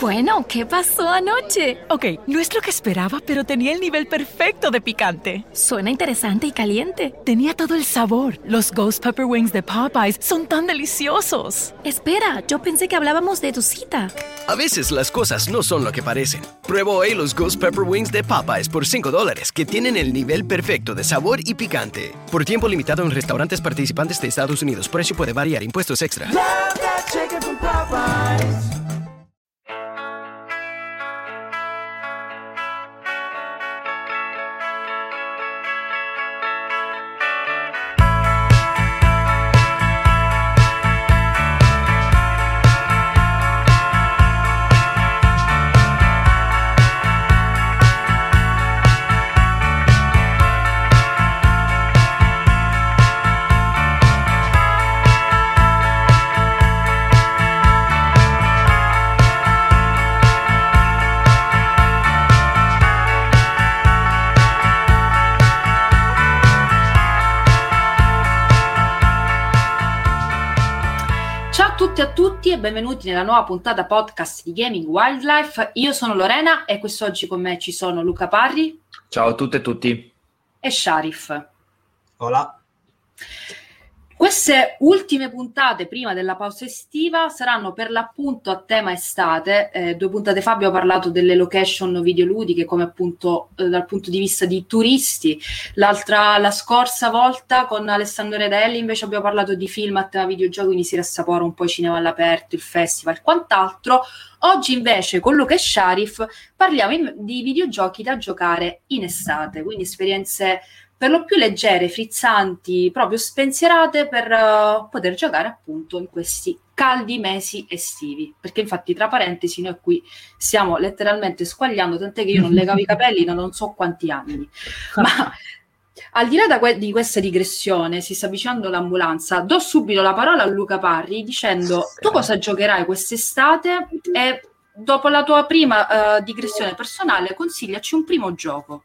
Bueno, ¿qué pasó anoche? Ok, no es lo que esperaba, pero tenía el nivel perfecto de picante. Suena interesante y caliente. Tenía todo el sabor. Los Ghost Pepper Wings de Popeyes son tan deliciosos. Espera, yo pensé que hablábamos de tu cita. A veces las cosas no son lo que parecen. Prueba hoy los Ghost Pepper Wings de Popeyes por 5 dólares, que tienen el nivel perfecto de sabor y picante. Por tiempo limitado en restaurantes participantes de Estados Unidos. Precio puede variar. Impuestos extra. Benvenuti nella nuova puntata podcast di Gaming Wildlife. Io sono Lorena e quest'oggi con me ci sono Luca Parri Ciao a tutte e tutti. e Sharif. Hola. Queste ultime puntate prima della pausa estiva saranno per l'appunto a tema estate. Eh, due puntate fa abbiamo parlato delle location videoludiche come appunto eh, dal punto di vista di turisti. L'altra, la scorsa volta con Alessandro Redelli invece abbiamo parlato di film a tema videogiochi, quindi si rassapora un po' i cinema all'aperto, il festival e quant'altro. Oggi invece con Luca e Sharif parliamo in- di videogiochi da giocare in estate, quindi esperienze per lo più leggere, frizzanti, proprio spensierate per eh, poter giocare appunto in questi caldi mesi estivi. Perché infatti, tra parentesi, noi qui stiamo letteralmente squagliando, tant'è che io non legavo i capelli da non so quanti anni. Ma al di là que- di questa digressione, si sta avvicinando l'ambulanza, do subito la parola a Luca Parri dicendo tu cosa giocherai quest'estate e dopo la tua prima eh, digressione personale consigliaci un primo gioco.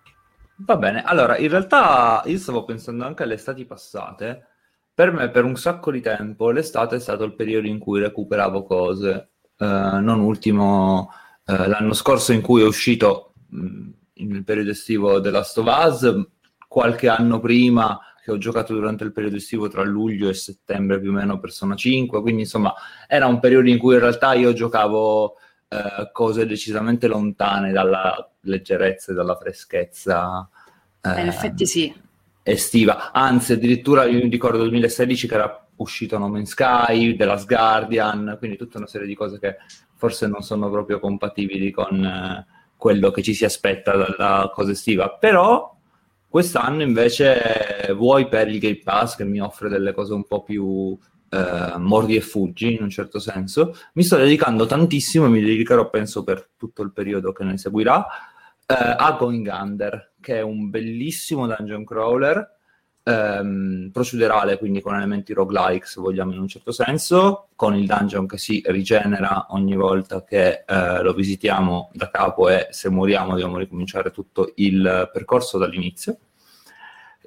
Va bene, allora in realtà io stavo pensando anche alle estati passate. Per me, per un sacco di tempo, l'estate è stato il periodo in cui recuperavo cose. Eh, non ultimo eh, l'anno scorso in cui è uscito mh, nel periodo estivo of Us, qualche anno prima che ho giocato durante il periodo estivo tra luglio e settembre più o meno Persona 5, quindi insomma era un periodo in cui in realtà io giocavo eh, cose decisamente lontane dalla leggerezza e dalla freschezza Eh, in eh, effetti sì. estiva. Anzi, addirittura io mi ricordo 2016 che era uscito No Man's Sky, The Last Guardian, quindi tutta una serie di cose che forse non sono proprio compatibili con eh, quello che ci si aspetta dalla cosa estiva. Però quest'anno invece vuoi per il Game Pass che mi offre delle cose un po' più eh, mordi e fuggi in un certo senso, mi sto dedicando tantissimo e mi dedicherò penso per tutto il periodo che ne seguirà eh, a Going Under, che è un bellissimo dungeon crawler ehm, procedurale, quindi con elementi roguelike, se vogliamo in un certo senso, con il dungeon che si rigenera ogni volta che eh, lo visitiamo da capo e se moriamo dobbiamo ricominciare tutto il percorso dall'inizio.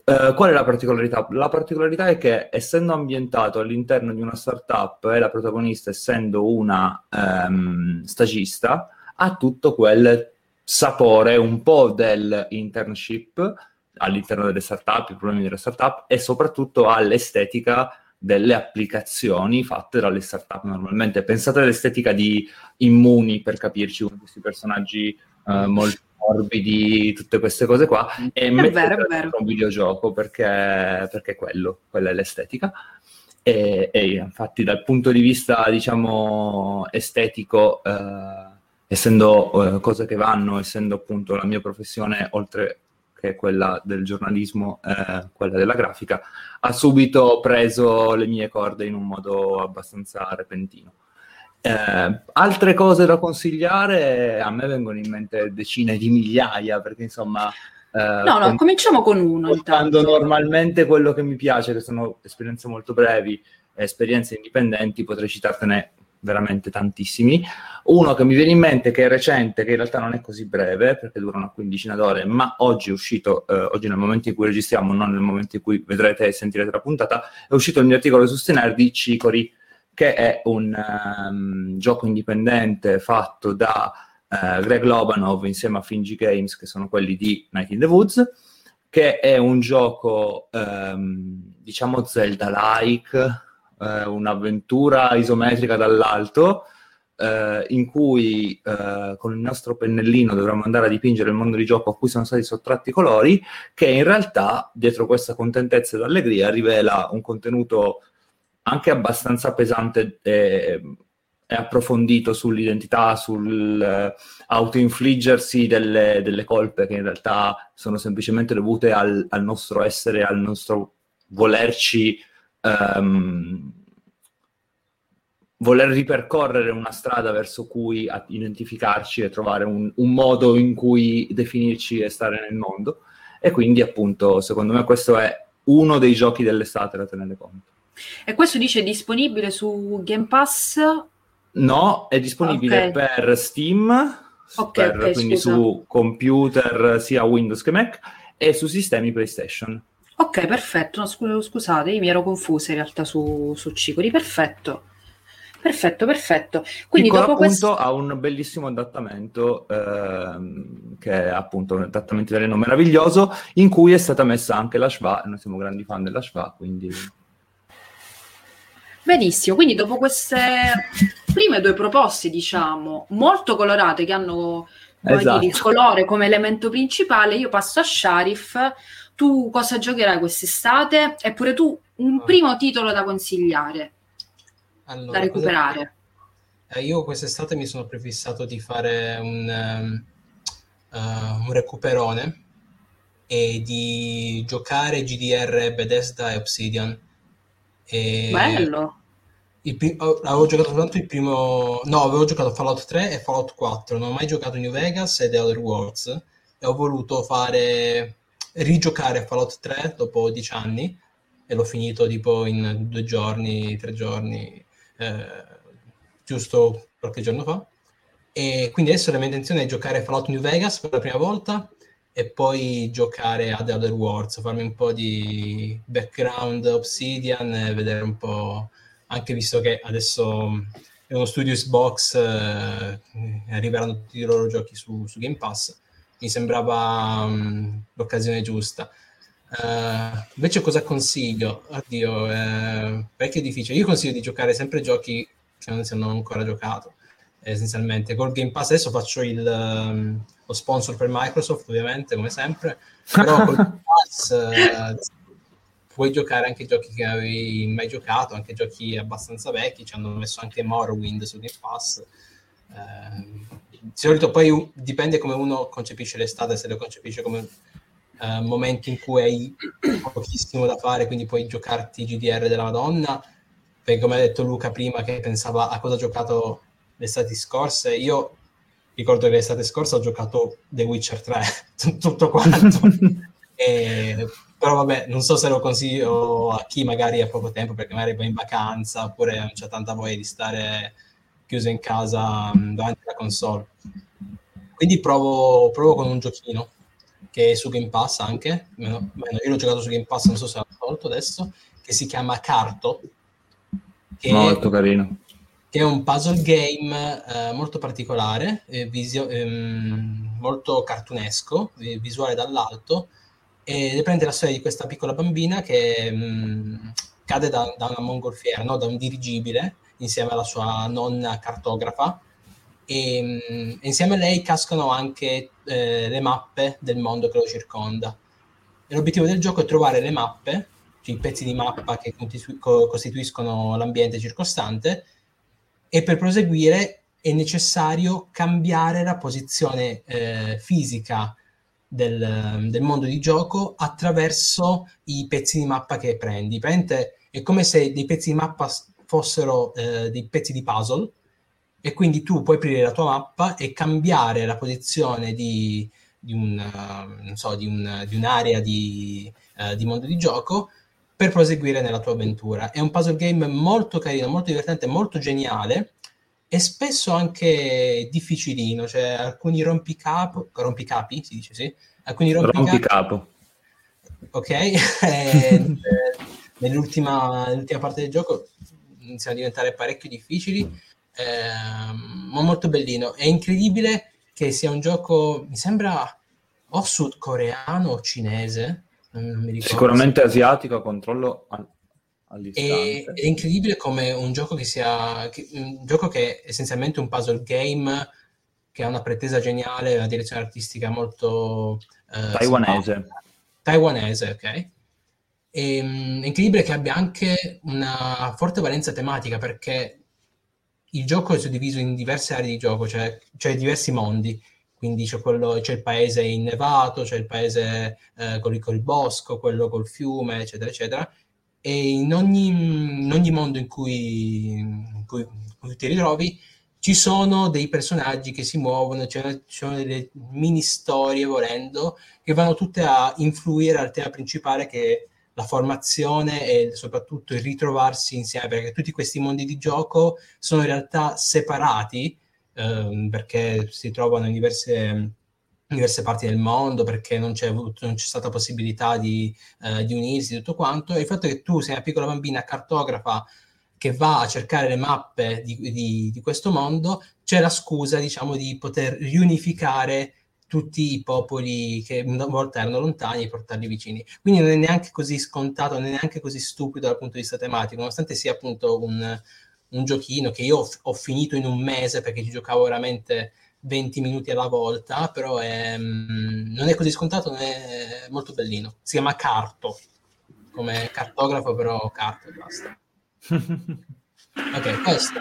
Eh, qual è la particolarità? La particolarità è che essendo ambientato all'interno di una startup e la protagonista essendo una ehm, stagista, ha tutto quel sapore un po' del internship all'interno delle startup, i problemi delle startup e soprattutto all'estetica delle applicazioni fatte dalle startup normalmente. Pensate all'estetica di Immuni, per capirci, uno di questi personaggi eh, molto morbidi, tutte queste cose qua, e vero, è vero. un videogioco perché, perché è quello, quella è l'estetica. E, e infatti dal punto di vista, diciamo, estetico, eh, essendo eh, cose che vanno, essendo appunto la mia professione, oltre che quella del giornalismo, eh, quella della grafica, ha subito preso le mie corde in un modo abbastanza repentino. Eh, altre cose da consigliare, a me vengono in mente decine di migliaia, perché insomma... eh, No, no, con- cominciamo con uno intanto. normalmente quello che mi piace, che sono esperienze molto brevi, esperienze indipendenti, potrei citartene veramente tantissimi. Uno che mi viene in mente, che è recente, che in realtà non è così breve, perché dura una quindicina d'ore, ma oggi è uscito, eh, oggi nel momento in cui registriamo, non nel momento in cui vedrete e sentirete la puntata, è uscito il mio articolo su Stener di Cicori, che è un um, gioco indipendente fatto da uh, Greg Lobanov insieme a Finji Games, che sono quelli di Night in the Woods, che è un gioco, um, diciamo, Zelda-like, uh, un'avventura isometrica dall'alto, Uh, in cui con il nostro pennellino dovremmo andare a dipingere il mondo di gioco a cui sono stati sottratti i colori, che in realtà dietro questa contentezza ed allegria rivela un contenuto anche abbastanza pesante e, e approfondito sull'identità, sull'autoinfliggersi uh, delle, delle, colpe che in realtà sono semplicemente dovute al, al nostro essere, al nostro volerci... Um, voler ripercorrere una strada verso cui identificarci e trovare un, un, modo in cui definirci e stare nel mondo. E quindi, appunto, secondo me questo è uno dei giochi dell'estate da tenere conto. E questo dice è disponibile su Game Pass? No, è disponibile okay. per Steam, okay, per, okay, quindi scusa. su computer sia Windows che Mac e su sistemi PlayStation. Ok, perfetto. No, sc- scusate, io mi ero confusa in realtà su, su Cicori. Perfetto. Perfetto, perfetto. Quindi Piccolo dopo appunto questo... ha un bellissimo adattamento ehm, che è appunto un adattamento italiano meraviglioso in cui è stata messa anche la Schwa, noi siamo grandi fan della Schwa, quindi Benissimo, quindi dopo queste prime due proposte, diciamo, molto colorate, che hanno esatto. dire, il colore come elemento principale, io passo a Sharif. Tu cosa giocherai quest'estate? Eppure tu un primo titolo da consigliare, allora, da recuperare. Eh, io quest'estate mi sono prefissato di fare un, um, uh, un recuperone e di giocare GDR Bethesda e Obsidian e Bello! Pri- avevo giocato soltanto il primo... No, avevo giocato Fallout 3 e Fallout 4, non ho mai giocato New Vegas e The Other Worlds e ho voluto fare... rigiocare Fallout 3 dopo 10 anni e l'ho finito tipo in due giorni, tre giorni, eh, giusto qualche giorno fa. E quindi adesso la mia intenzione è giocare Fallout New Vegas per la prima volta e poi giocare a The Other Worlds, farmi un po' di background Obsidian e vedere un po', anche visto che adesso è uno studio Xbox, eh, arriveranno tutti i loro giochi su, su Game Pass, mi sembrava um, l'occasione giusta. Uh, invece cosa consiglio? Oddio, eh, perché è difficile. Io consiglio di giocare sempre giochi che non si hanno ancora giocato, essenzialmente. Col Game Pass adesso faccio il... Um, lo sponsor per Microsoft ovviamente come sempre, però con il Pass eh, puoi giocare anche giochi che avevi mai giocato, anche giochi abbastanza vecchi, ci hanno messo anche Morrowind su Game Pass. Eh, di solito poi dipende come uno concepisce l'estate, se lo concepisce come eh, momento in cui hai pochissimo da fare, quindi puoi giocarti GDR della Madonna, perché come ha detto Luca prima che pensava a cosa ha giocato l'estate scorse, io ricordo che l'estate scorsa ho giocato The Witcher 3, tutto quanto. e, però vabbè, non so se lo consiglio a chi magari ha poco tempo perché magari va in vacanza oppure non c'è tanta voglia di stare chiuso in casa mm, davanti alla console. Quindi provo, provo con un giochino che è su Game Pass anche, io l'ho giocato su Game Pass, non so se l'ho tolto adesso, che si chiama Carto. Che Molto carino che è un puzzle game eh, molto particolare, eh, visio- ehm, molto cartunesco, visuale dall'alto, e riprende la storia di questa piccola bambina che mh, mm, cade da, da, una mongolfiera, no? da un dirigibile, insieme alla sua nonna cartografa, e mh, mm, insieme a lei cascano anche eh, le mappe del mondo che lo circonda. E l'obiettivo del gioco è trovare le mappe, cioè i pezzi di mappa che costituiscono l'ambiente circostante, e per proseguire è necessario cambiare la posizione eh, fisica del, del, mondo di gioco attraverso i pezzi di mappa che prendi. Prende, è come se dei pezzi di mappa fossero eh, dei pezzi di puzzle e quindi tu puoi aprire la tua mappa e cambiare la posizione di, di, un, uh, so, di, un, di un'area di, uh, di mondo di gioco per proseguire nella tua avventura. È un puzzle game molto carino, molto divertente, molto geniale e spesso anche difficilino, cioè alcuni rompicapo, rompicapi, si dice sì, alcuni rompicapi, rompicapo. Ok, eh, nell'ultima, nell'ultima parte del gioco iniziano a diventare parecchio difficili, ehm, ma molto bellino. È incredibile che sia un gioco, mi sembra o sudcoreano o cinese, non, non mi ricordo. Sicuramente asiatico, controllo al- È, all'istante. è incredibile come un gioco che sia che- un gioco che è essenzialmente un puzzle game che ha una pretesa geniale, una direzione artistica molto eh, Taiwanese. taiwanese, ok? E, mm, è incredibile che abbia anche una forte valenza tematica perché il gioco è suddiviso in diverse aree di gioco, cioè, cioè diversi mondi. Quindi c'è, quello- c'è il paese innevato, c'è il paese eh, col, col bosco, quello col fiume, eccetera, eccetera. E in ogni, in ogni mondo in cui, in cui- in cui ti ritrovi ci sono dei personaggi che si muovono, ci sono delle mini storie, volendo, che vanno tutte a influire al tema principale che è la formazione e soprattutto il ritrovarsi insieme, perché tutti questi mondi di gioco sono in realtà separati, ehm, perché si trovano in diverse, diverse parti del mondo, perché non c'è, non c'è stata possibilità di, eh, di unirsi, tutto quanto, e il fatto che tu sei una piccola bambina cartografa che va a cercare le mappe di, di- di questo mondo, c'è la scusa, diciamo, di poter riunificare tutti i popoli che una volta erano lontani e portarli vicini. Quindi non è neanche così scontato, non è neanche così stupido dal punto di vista tematico, nonostante sia appunto un, un giochino che io ho, ho finito in un mese perché ci giocavo veramente 20 minuti alla volta, però è, mm, non è così scontato, non è molto bellino. Si chiama Carto, come cartografo, però carto e basta. Ok, questo.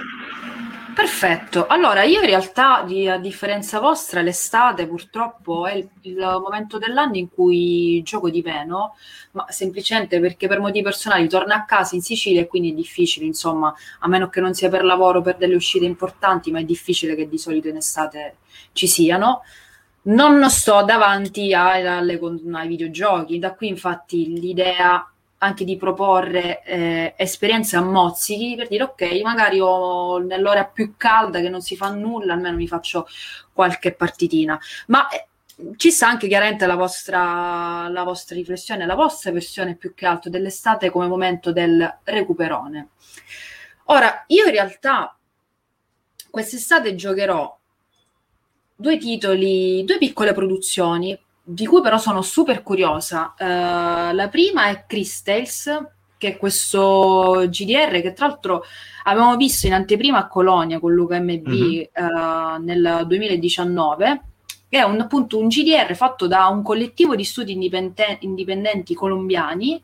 Perfetto, allora io in realtà a differenza vostra l'estate purtroppo è il, il momento dell'anno in cui gioco di meno, ma semplicemente perché per motivi personali torno a casa in Sicilia e quindi è difficile, insomma, a meno che non sia per lavoro, per delle uscite importanti, ma è difficile che di solito in estate ci siano. Non sto davanti ai, alle ai videogiochi, da qui infatti l'idea anche di proporre eh, esperienze a mozzichi per dire ok, magari ho nell'ora più calda che non si fa nulla, almeno mi faccio qualche partitina. Ma eh, ci sta anche chiaramente la vostra, la vostra riflessione, la vostra versione più che altro dell'estate come momento del recuperone. Ora, io in realtà quest'estate giocherò due titoli, due piccole produzioni di cui però sono super curiosa. Eh, la prima è Chris Tales, che è questo GDR che tra l'altro abbiamo visto in anteprima a Colonia con Luca MB Mhm. eh, nel 2019, che è un, appunto un GDR fatto da un collettivo di studi indipenden- indipendenti colombiani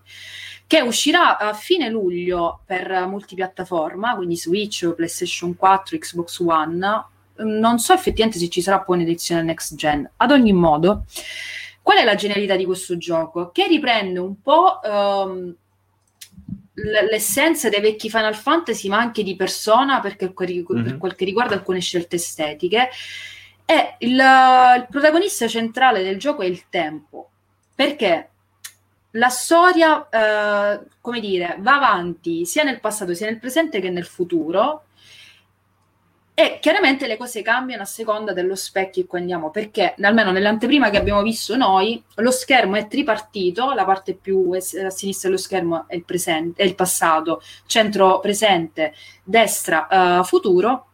che uscirà a fine luglio per multipiattaforma, quindi Switch, PlayStation 4, Xbox One. Non so effettivamente se ci sarà poi un'edizione next gen. Ad ogni modo, qual è la genialità di questo gioco? Che riprende un po' ehm, l- l'essenza dei vecchi Final Fantasy, ma anche di Persona, perché per, Mhm. per quel che riguarda alcune scelte estetiche. E il, il protagonista centrale del gioco è il tempo, perché la storia, eh, come dire, va avanti sia nel passato sia nel presente che nel futuro. E chiaramente le cose cambiano a seconda dello specchio in cui andiamo, perché almeno nell'anteprima che abbiamo visto noi, lo schermo è tripartito, la parte più a sinistra dello schermo è il, presente, è il passato, centro presente, destra eh, futuro.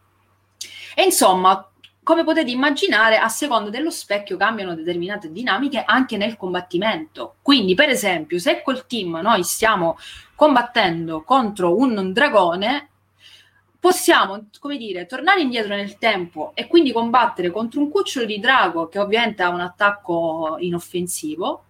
E insomma, come potete immaginare, a seconda dello specchio cambiano determinate dinamiche anche nel combattimento. Quindi, per esempio, se col team noi stiamo combattendo contro un dragone, possiamo, come dire, tornare indietro nel tempo e quindi combattere contro un cucciolo di drago che ovviamente ha un attacco inoffensivo.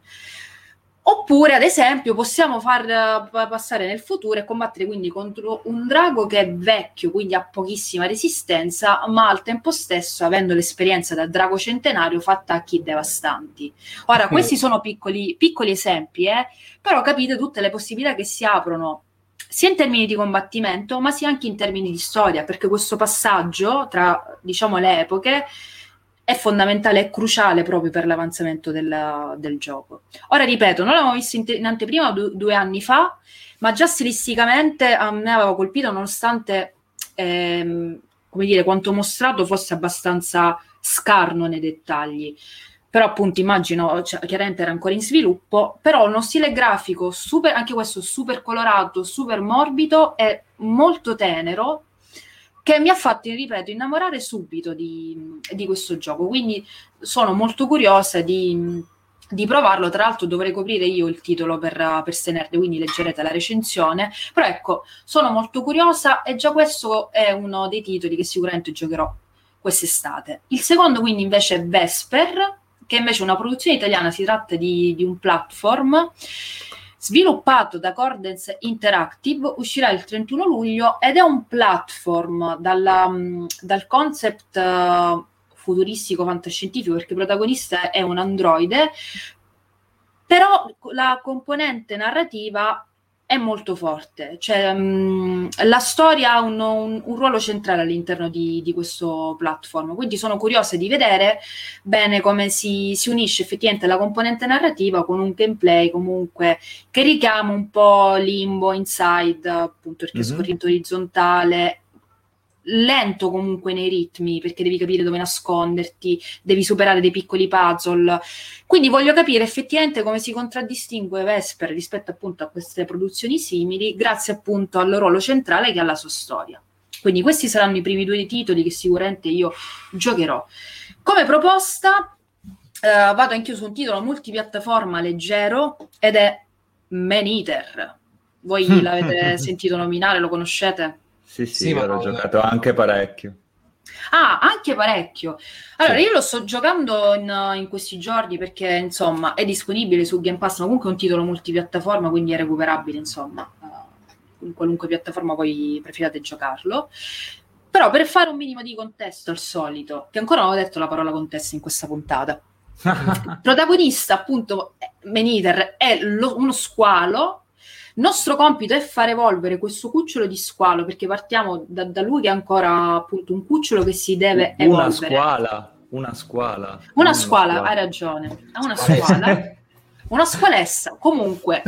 Oppure, ad esempio, possiamo far eh, pa- passare nel futuro e combattere quindi contro un drago che è vecchio, quindi ha pochissima resistenza, ma al tempo stesso, avendo l'esperienza da drago centenario, fa attacchi devastanti. Ora, questi sono piccoli, piccoli esempi, eh, però capite tutte le possibilità che si aprono sia in termini di combattimento, ma sia anche in termini di storia, perché questo passaggio tra, diciamo, le epoche è fondamentale, è cruciale proprio per l'avanzamento del, del gioco. Ora ripeto, noi l'abbiamo visto in, te- in anteprima du- due anni fa, ma già stilisticamente a me aveva colpito nonostante, ehm, come dire, quanto mostrato fosse abbastanza scarno nei dettagli. Però appunto immagino, cioè, chiaramente era ancora in sviluppo, però uno stile grafico super, anche questo super colorato, super morbido e molto tenero, che mi ha fatto, ripeto, innamorare subito di, di questo gioco. Quindi sono molto curiosa di, di, provarlo. Tra l'altro dovrei coprire io il titolo per, per Stenerde, quindi leggerete la recensione. Però ecco, sono molto curiosa e già questo è uno dei titoli che sicuramente giocherò quest'estate. Il secondo quindi invece è Vesper, che invece è una produzione italiana, si tratta di, di un platform sviluppato da Cordens Interactive, uscirà il 31 luglio ed è un platform dalla, mm, dal concept uh, futuristico fantascientifico perché il protagonista è un androide, però la componente narrativa è molto forte, cioè, mh, la storia ha un, un, un, ruolo centrale all'interno di, di, questo platform, quindi sono curiosa di vedere bene come si, si, unisce effettivamente la componente narrativa con un gameplay comunque che richiama un po' Limbo, Inside, appunto perché mm-hmm. scorrente orizzontale lento comunque nei ritmi perché devi capire dove nasconderti, devi superare dei piccoli puzzle. Quindi voglio capire effettivamente come si contraddistingue Vesper rispetto appunto a queste produzioni simili, grazie appunto al ruolo centrale che ha la sua storia. Quindi questi saranno i primi due titoli che sicuramente io giocherò. Come proposta eh, vado anch'io su un titolo multipiattaforma leggero ed è Man Eater. Voi l'avete sentito nominare, lo conoscete? Sì, sì, sì l'ho giocato anche parecchio. Ah, anche parecchio. Allora, sì. io lo sto giocando in, in, questi giorni perché, insomma, è disponibile su Game Pass, ma comunque è un titolo multipiattaforma, quindi è recuperabile, insomma, uh, in qualunque piattaforma voi preferiate giocarlo. Però per fare un minimo di contesto al solito, che ancora non ho detto la parola contesto in questa puntata. Protagonista, appunto, Meniter, è lo, uno squalo nostro compito è far evolvere questo cucciolo di squalo, perché partiamo da, da lui che è ancora appunto un cucciolo che si deve una evolvere. Squala, una squala. Una, squala, squala, hai ragione. Una squala. una squalessa. Comunque,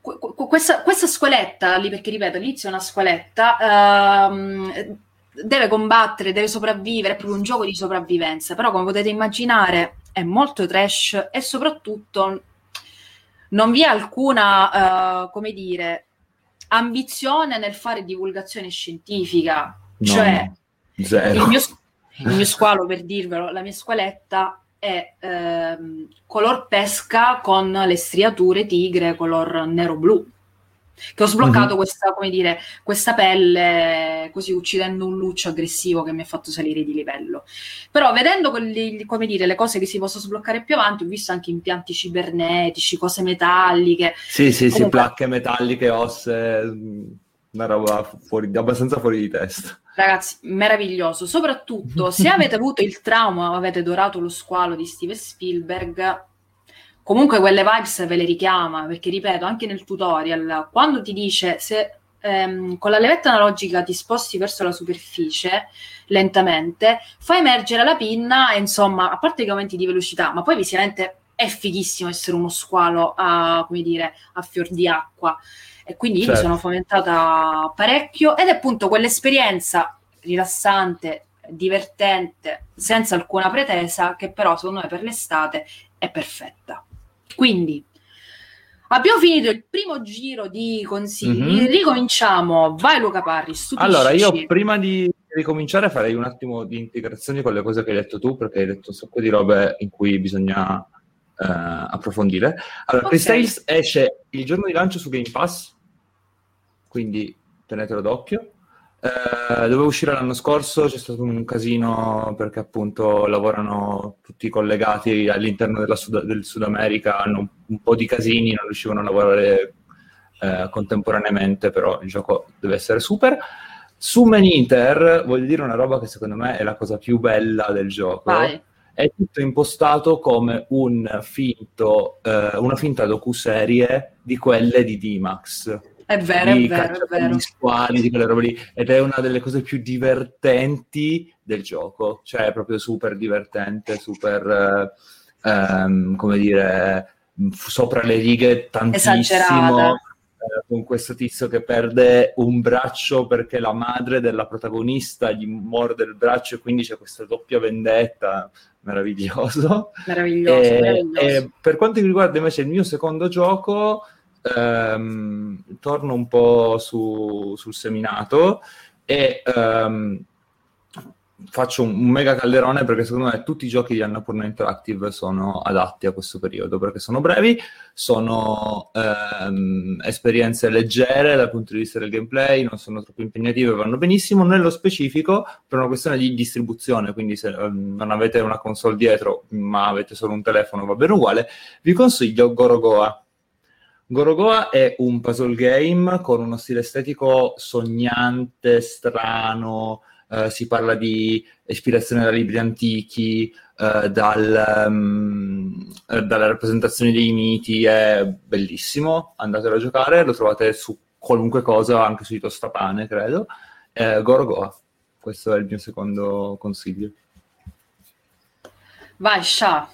questa, questa, squaletta lì, perché ripeto, all'inizio è una squaletta, ehm, deve combattere, deve sopravvivere, è proprio un gioco di sopravvivenza, però come potete immaginare è molto trash e soprattutto non vi è alcuna, uh, come dire, ambizione nel fare divulgazione scientifica. No, cioè. Il, mio, il mio squalo, per dirvelo, la mia squaletta è ehm, color pesca con le striature tigre color nero-blu che ho sbloccato mm-hmm. questa, come dire, questa pelle così uccidendo un luccio aggressivo che mi ha fatto salire di livello. Però vedendo quelli, come dire, le cose che si possono sbloccare più avanti, ho visto anche impianti cibernetici, cose metalliche. Sì, sì, Comunque... sì, placche metalliche, osse, una roba fuori, abbastanza fuori di testa. Ragazzi, meraviglioso. Soprattutto se avete avuto il trauma, avete dorato lo squalo di Steven Spielberg, comunque quelle vibes ve le richiama, perché ripeto, anche nel tutorial, quando ti dice se ehm, con la levetta analogica ti sposti verso la superficie lentamente, fa emergere la pinna e insomma, a parte che aumenti di velocità, ma poi visivamente è fighissimo essere uno squalo a, come dire, a fior di acqua. E quindi certo. mi sono fomentata parecchio ed è appunto quell'esperienza rilassante, divertente, senza alcuna pretesa, che però secondo me per l'estate è perfetta. Quindi abbiamo finito il primo giro di consigli, mm-hmm. ricominciamo. Vai Luca Parri, Allora, io prima di ricominciare farei un attimo di integrazione con le cose che hai detto tu, perché hai detto un sacco di robe in cui bisogna uh, approfondire. Allora, okay. Tales esce il giorno di lancio su Game Pass, quindi tenetelo d'occhio. Eh, doveva uscire l'anno scorso, c'è stato un casino perché appunto lavorano tutti collegati all'interno Sud- del Sud America, hanno un, un, po' di casini, non riuscivano a lavorare eh, contemporaneamente, però il gioco deve essere super. Su Man Eater voglio dire una roba che secondo me è la cosa più bella del gioco. Vai. È tutto impostato come un finto, eh, una finta docuserie di quelle di D-Max è vero, è vero, è vero. Squali, di quelle robe lì. Ed è una delle cose più divertenti del gioco. Cioè, è proprio super divertente, super, eh, um, come dire, sopra le righe tantissimo. con questo tizio che perde un braccio perché la madre della protagonista gli morde il braccio e quindi c'è questa doppia vendetta, meraviglioso. Meraviglioso, E- meraviglioso. e per quanto riguarda invece il mio secondo gioco, ehm, torno un po' su- sul seminato e ehm, faccio un, un mega calderone perché secondo me tutti i giochi di Annapurna Interactive sono adatti a questo periodo perché sono brevi, sono ehm, esperienze leggere dal punto di vista del gameplay, non sono troppo impegnative, vanno benissimo. Nello specifico, per una questione di distribuzione, quindi se ehm, non avete una console dietro ma avete solo un telefono, va bene uguale, vi consiglio Gorogoa. Gorogoa è un puzzle game con uno stile estetico sognante, strano, eh, si parla di ispirazione da libri antichi, eh, dal, eh, dalle rappresentazioni dei miti, è bellissimo, andatelo a giocare, lo trovate su qualunque cosa, anche sui tostapane, credo. Eh, Gorogoa, questo è il mio secondo consiglio. Vai, Sha,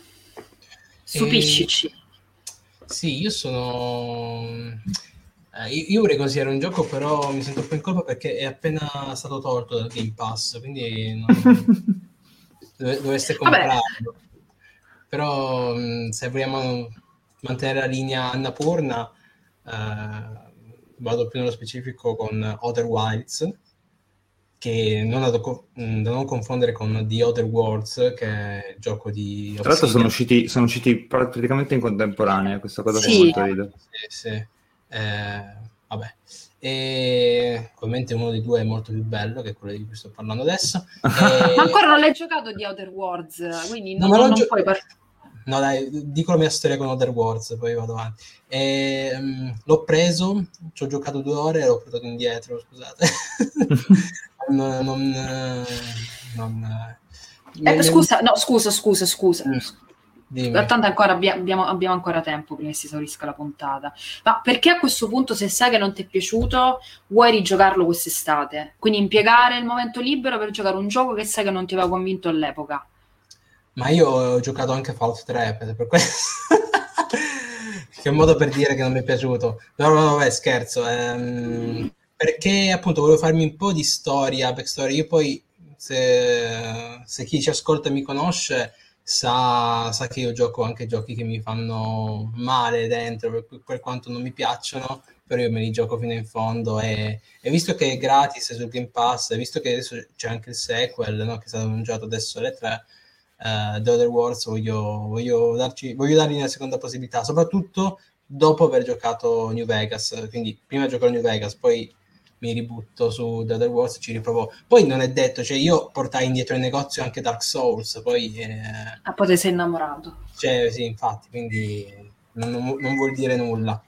stupiscici. Sì, io sono... eh, io vorrei consigliare un gioco, però mi sento un po' in colpa perché è appena stato tolto dal Game Pass, quindi non- dove- dovreste Vabbè. comprarlo. Però mh, se vogliamo mantenere la linea Annapurna, eh, vado più nello specifico con Other Wilds, che non da, mh, da non confondere con The Other Worlds, che è il gioco di Tra l'altro sono usciti, sono usciti praticamente in contemporanea, questa cosa fa Sì. molto ridere. Sì, sì. Eh, vabbè. E ovviamente uno dei due è molto più bello, che è quello di cui sto parlando adesso. E- Ma ancora non l'hai giocato di Outer Worlds, quindi No, non, l'ho non gio- puoi par- No, dai, dico la mia storia con Other Wars, poi vado avanti. Ehm, l'ho preso, ci ho giocato due ore e l'ho portato indietro, scusate. non, non, non, eh, scusa, no, scusa, scusa, scusa. Mm. Tanto ancora abbia- abbiamo, abbiamo ancora tempo prima che si esaurisca la puntata. Ma perché a questo punto, se sai che non ti è piaciuto, vuoi rigiocarlo quest'estate? Quindi impiegare il momento libero per giocare un gioco che sai che non ti aveva convinto all'epoca. Ma io ho giocato anche Fallout 3 per questo. che modo per dire che non mi è piaciuto. No, no, no, scherzo. ehm, perché appunto volevo farmi un po' di storia, backstory. Io poi, se, se chi ci ascolta mi conosce, sa, sa che io gioco anche giochi che mi fanno male dentro, per, per quanto non mi piacciono, però io me li gioco fino in fondo e, e visto che è gratis sul Game Pass, e visto che adesso c'è anche il sequel, no, che è stato annunciato adesso alle 3, eh, The Other Wars voglio, voglio, darci, voglio dargli una seconda possibilità, soprattutto dopo aver giocato New Vegas, quindi prima giocherò New Vegas, poi mi ributto su The Other Wars, ci riprovo. Poi non è detto, cioè io portai indietro in negozio anche Dark Souls, poi... eh, Ah, poi ti sei innamorato. cioè, sì, infatti, quindi non, non- non vuol dire nulla.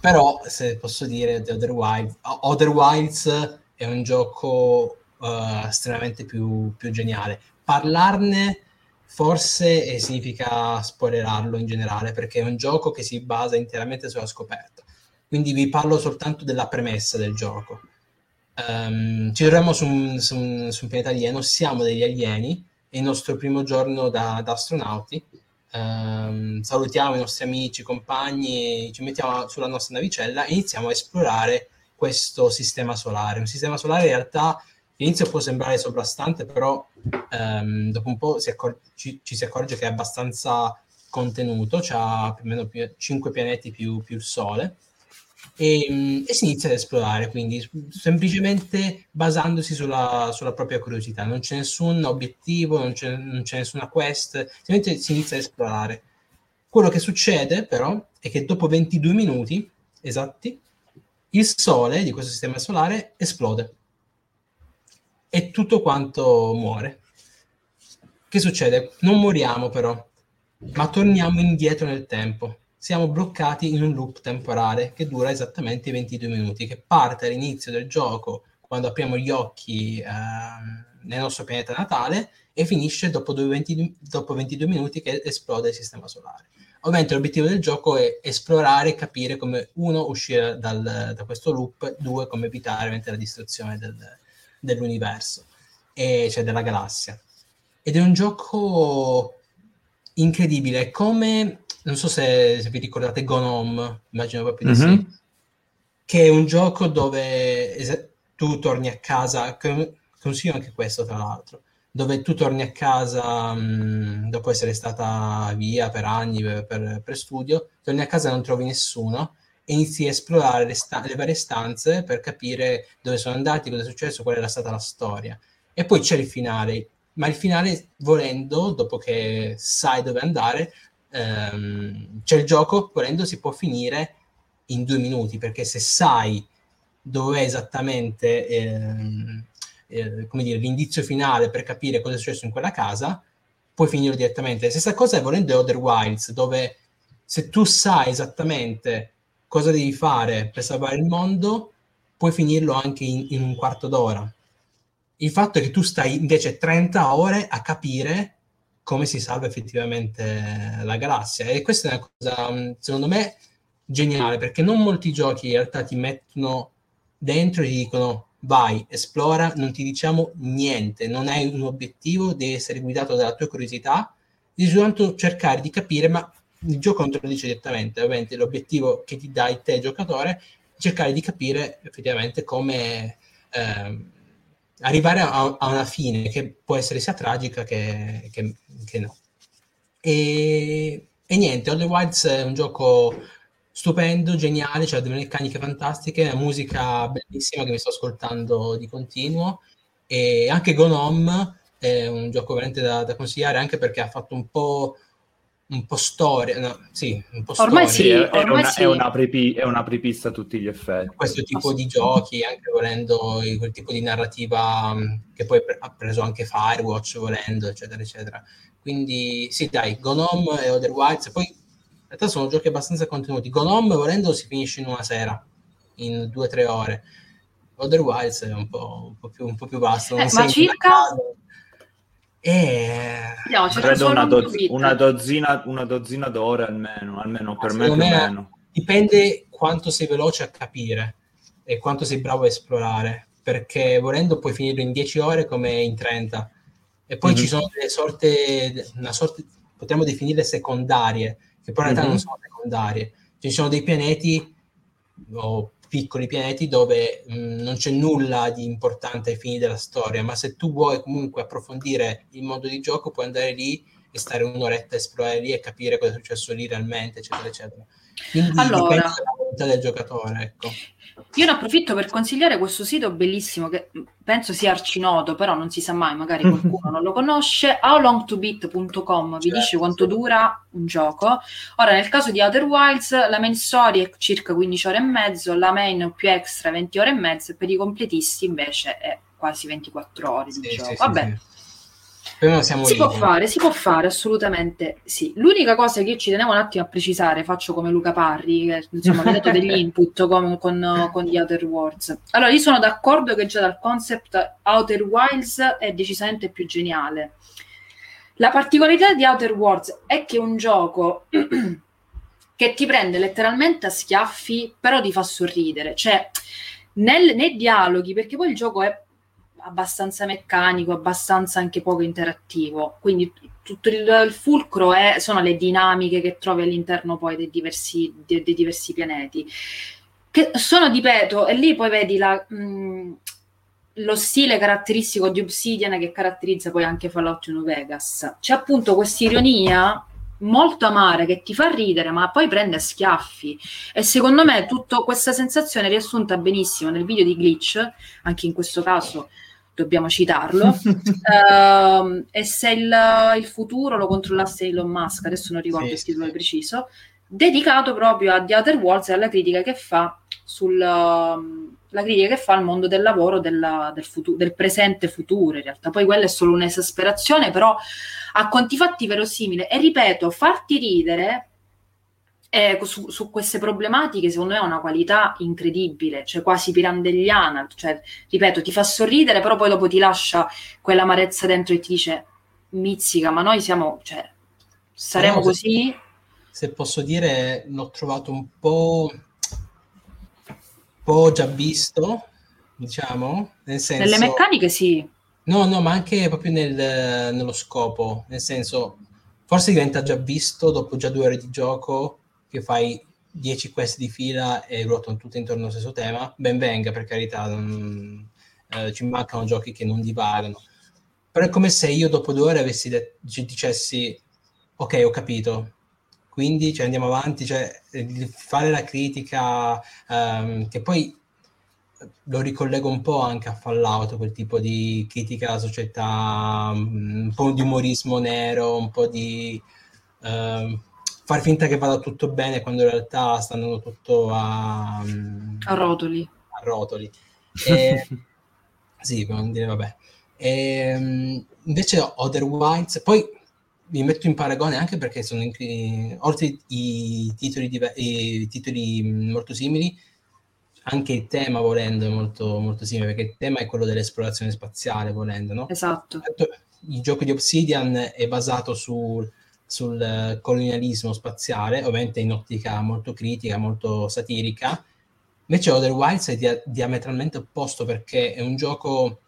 Però, se posso dire, The Other Wilds, Other Wilds è un gioco eh, estremamente più, più geniale. Parlarne forse eh, significa spoilerarlo in generale, perché è un gioco che si basa interamente sulla scoperta. Quindi vi parlo soltanto della premessa del gioco. Ehm, ci troviamo su un, su su un pianeta alieno, siamo degli alieni, è il nostro primo giorno da, da astronauti. Ehm, salutiamo i nostri amici, compagni, ci mettiamo sulla nostra navicella e iniziamo a esplorare questo sistema solare. Un sistema solare in realtà all'inizio può sembrare sovrastante, però ehm, dopo un po' si accor- ci, ci si accorge che è abbastanza contenuto, ha più o meno 5 pianeti più, più il Sole. E, mm, e si inizia ad esplorare, quindi semplicemente basandosi sulla, sulla propria curiosità. Non c'è nessun obiettivo, non c'è, non c'è nessuna quest, semplicemente si inizia ad esplorare. Quello che succede però è che dopo 22 minuti esatti, il Sole di questo sistema solare esplode e tutto quanto muore. Che succede? Non moriamo però, ma torniamo indietro nel tempo. Siamo bloccati in un loop temporale che dura esattamente 22 minuti, che parte all'inizio del gioco, quando apriamo gli occhi ehm, nel nostro pianeta natale, e finisce dopo, due 20 dopo 22 minuti che esplode il sistema solare. Ovviamente l'obiettivo del gioco è esplorare e capire come, uno, uscire dal- da questo loop, due, come evitare la distruzione del- dell'universo, e, cioè della galassia. Ed è un gioco incredibile, come non so se, se vi ricordate Gone Home, immagino proprio di Mhm. sì. che è un gioco dove es- tu torni a casa, con- consiglio anche questo tra l'altro, dove tu torni a casa mh, dopo essere stata via per anni per, per- per studio, torni a casa e non trovi nessuno e inizi a esplorare le, sta- le varie stanze per capire dove sono andati, cosa è successo, qual era stata la storia. E poi c'è il finale, ma il finale, volendo, dopo che sai dove andare, ehm, c'è il gioco, volendo, si può finire in due minuti, perché se sai dove è esattamente ehm, eh, come dire, l'indizio finale per capire cosa è successo in quella casa, puoi finirlo direttamente. La stessa cosa è volendo Other Wilds, dove se tu sai esattamente cosa devi fare per salvare il mondo, puoi finirlo anche in, in un quarto d'ora. Il fatto è che tu stai invece 30 ore a capire come si salva effettivamente la galassia. E questa è una cosa, secondo me, geniale, perché non molti giochi in realtà ti mettono dentro e ti dicono vai, esplora, non ti diciamo niente, non hai un obiettivo, devi essere guidato dalla tua curiosità, devi soltanto cercare di capire, ma il gioco non te lo dice direttamente, ovviamente l'obiettivo che ti dai te giocatore è cercare di capire effettivamente come eh, arrivare a, a, una fine che può essere sia tragica che, che, che no. E, e niente, All the Wilds è un gioco stupendo, geniale, c'ha delle meccaniche fantastiche, una musica bellissima che mi sto ascoltando di continuo e anche Gone Home è un gioco veramente da, da consigliare anche perché ha fatto un po' un po' storia, no, sì, un po' ormai storia. Sì, ormai è, una, sì. è, una prepi, è una prepista a tutti gli effetti. Questo tipo di giochi, anche volendo quel tipo di narrativa mh, che poi ha preso anche Firewatch, volendo, eccetera, eccetera. Quindi sì, dai, Gone Home e Other Wilds, poi in realtà sono giochi abbastanza contenuti. Gone Home, volendo, si finisce in una sera, in due o tre ore. Other Wilds è un po', un po', più, un po più vasto. non Eh, ma circa? casa. E... C'è Credo una, un doz- una dozzina, una dozzina d'ore almeno, almeno per me me meno. dipende quanto sei veloce a capire e quanto sei bravo a esplorare, perché volendo puoi finirlo in 10 ore come in 30. E poi Mhm. ci sono delle sorte, una sorta, potremmo definirle secondarie, che poi in realtà Mhm. non sono secondarie. Ci sono dei pianeti o piccoli pianeti dove mh, non c'è nulla di importante ai fini della storia, ma se tu vuoi comunque approfondire il modo di gioco, puoi andare lì e stare un'oretta a esplorare lì e capire cosa è successo lì realmente, eccetera, eccetera. Quindi Allora. dipende volontà del giocatore, ecco. Io ne approfitto per consigliare questo sito bellissimo che mh, penso sia arcinoto, però non si sa mai, magari qualcuno non lo conosce. Howlongtobeat.com vi Certo, dice quanto sì. dura un gioco. Ora, nel caso di Outer Wilds, la main story è circa 15 ore e mezzo, la main più extra 20 ore e mezzo, e per i completisti invece è quasi 24 ore di Sì, gioco. sì, sì, Vabbè, sì. Si lì. può fare, si può fare, assolutamente sì. L'unica cosa che io ci tenevo un attimo a precisare, faccio come Luca Parri, che insomma mi ha dato degli input con, con, con gli Outer Worlds. Allora, io sono d'accordo che già dal concept Outer Wilds è decisamente più geniale. La particolarità di Outer Worlds è che è un gioco che ti prende letteralmente a schiaffi, però ti fa sorridere. Cioè, nel- nei dialoghi, perché poi il gioco è abbastanza meccanico, abbastanza anche poco interattivo. Quindi tutto il, il fulcro è- sono le dinamiche che trovi all'interno poi dei diversi, dei, dei diversi pianeti. Che sono, ripeto, e lì poi vedi la, mh, lo stile caratteristico di Obsidian che caratterizza poi anche Fallout New Vegas. C'è appunto questa ironia molto amara che ti fa ridere, ma poi prende a schiaffi. E secondo me tutta questa sensazione riassunta benissimo nel video di Glitch, anche in questo caso dobbiamo citarlo. Ehm, e se il, il futuro lo controllasse Elon Musk, adesso non ricordo Sì, il titolo sì. preciso, dedicato proprio a The Other Worlds e alla critica che fa sul um, la critica che fa al mondo del lavoro della- del, futu- del presente futuro in realtà poi quella è solo un'esasperazione però a conti fatti verosimile e ripeto farti ridere eh, su, su queste problematiche secondo me ha una qualità incredibile cioè quasi pirandelliana cioè ripeto ti fa sorridere però poi dopo ti lascia quell'amarezza dentro e ti dice mizzica ma noi siamo cioè saremo No, se- così? Se posso dire, l'ho trovato un po', un po' già visto, diciamo, nel senso... nelle meccaniche sì. No, no, ma anche proprio nel- nello scopo, nel senso, forse diventa già visto dopo già due ore di gioco che fai 10 quest di fila e ruotano tutte intorno allo stesso tema, ben venga per carità, non, eh, ci mancano giochi che non divagano. Però è come se io dopo due ore avessi de- dicessi ok ho capito, quindi cioè, andiamo avanti, cioè, fare la critica um, che poi lo ricollego un po' anche a Fallout, quel tipo di critica alla società, mm, un po' di umorismo nero, un po' di uh, far finta che vada tutto bene quando in realtà sta andando tutto a, mm, a rotoli. A rotoli. E, sì, non dire vabbè. E, um, invece Other Wilds, poi mi metto in paragone anche perché sono in, oltre i titoli, diver- i titoli mm, molto simili, anche il tema volendo è molto, molto simile, perché il tema è quello dell'esplorazione spaziale, volendo, no? Esatto. Il gioco di Obsidian è basato sul, sul colonialismo spaziale, ovviamente in ottica molto critica, molto satirica. Invece Other Wilds è dia- diametralmente opposto perché è un gioco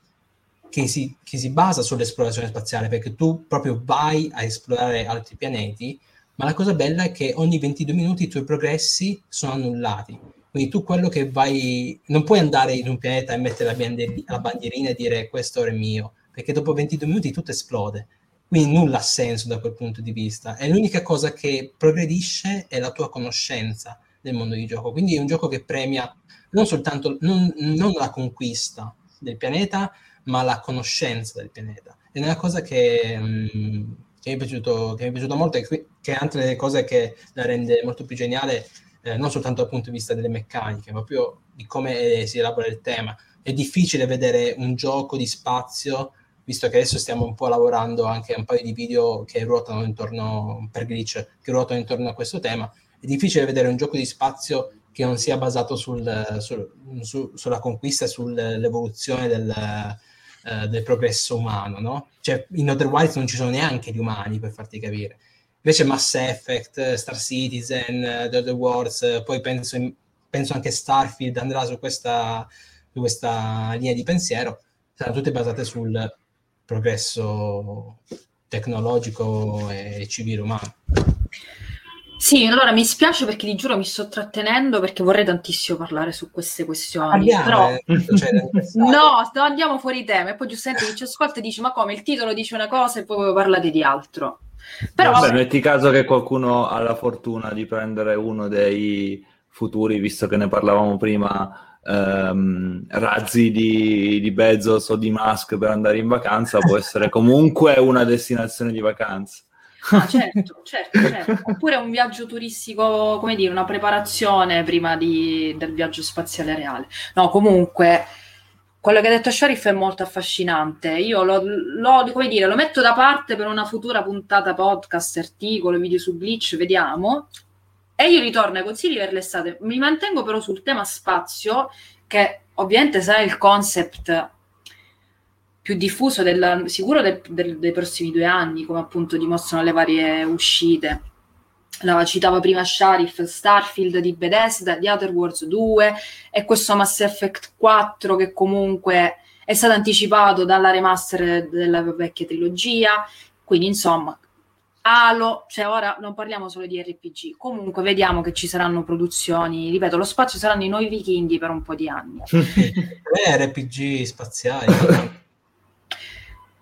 che si, che si basa sull'esplorazione spaziale, perché tu proprio vai a esplorare altri pianeti, ma la cosa bella è che ogni 22 minuti i tuoi progressi sono annullati quindi tu quello che vai, non puoi andare in un pianeta e mettere la, bandier- la bandierina e dire questo è mio, perché dopo 22 minuti tutto esplode. Quindi nulla ha senso da quel punto di vista. E l'unica cosa che progredisce è la tua conoscenza del mondo di gioco. Quindi è un gioco che premia non soltanto non, non la conquista del pianeta, ma la conoscenza del pianeta. È una cosa che, mh, mm, che, mi, è piaciuto, che mi è piaciuta molto e che è altre delle cose che la rende molto più geniale eh, non soltanto dal punto di vista delle meccaniche, ma proprio di come si elabora il tema. È difficile vedere un gioco di spazio, visto che adesso stiamo un po' lavorando anche a un paio di video che ruotano intorno, per glitch, che ruotano intorno a questo tema. È difficile vedere un gioco di spazio che non sia basato sul, sul, su, sulla conquista e sull'evoluzione del, uh, del progresso umano, no? Cioè, in Otherwise non ci sono neanche gli umani, per farti capire. Invece Mass Effect, Star Citizen, The Other Wars, poi penso, in, penso anche Starfield andrà su questa, su questa linea di pensiero, saranno tutte basate sul progresso tecnologico e civile umano. Sì, allora mi spiace perché ti giuro mi sto trattenendo perché vorrei tantissimo parlare su queste questioni. Andiamo, però... eh, cioè, no, andiamo fuori tema e poi giustamente chi ci ascolta e dice ma come il titolo dice una cosa e poi parlate di altro. Però, Vabbè, metti caso che qualcuno ha la fortuna di prendere uno dei futuri, visto che ne parlavamo prima, ehm, razzi di, di, Bezos o di Musk per andare in vacanza, può essere comunque una destinazione di vacanza. Ah, certo, certo, certo. Oppure un viaggio turistico, come dire, una preparazione prima di, del viaggio spaziale reale. No, comunque quello che ha detto Sharif è molto affascinante. Io lo, lo, dire, lo metto da parte per una futura puntata podcast, articolo, video su Glitch, vediamo. E io ritorno ai consigli per l'estate. Mi mantengo però sul tema spazio, che ovviamente sarà il concept più diffuso del, sicuro del, del, dei prossimi due anni, come appunto dimostrano le varie uscite la citava prima Sharif, Starfield di Bethesda, di Outer Wars 2 e questo Mass Effect 4 che comunque è stato anticipato dalla remaster della vecchia trilogia, quindi insomma Halo, cioè ora non parliamo solo di RPG, comunque vediamo che ci saranno produzioni, ripeto, lo spazio saranno i nuovi vichinghi per un po' di anni. eh, RPG spaziali.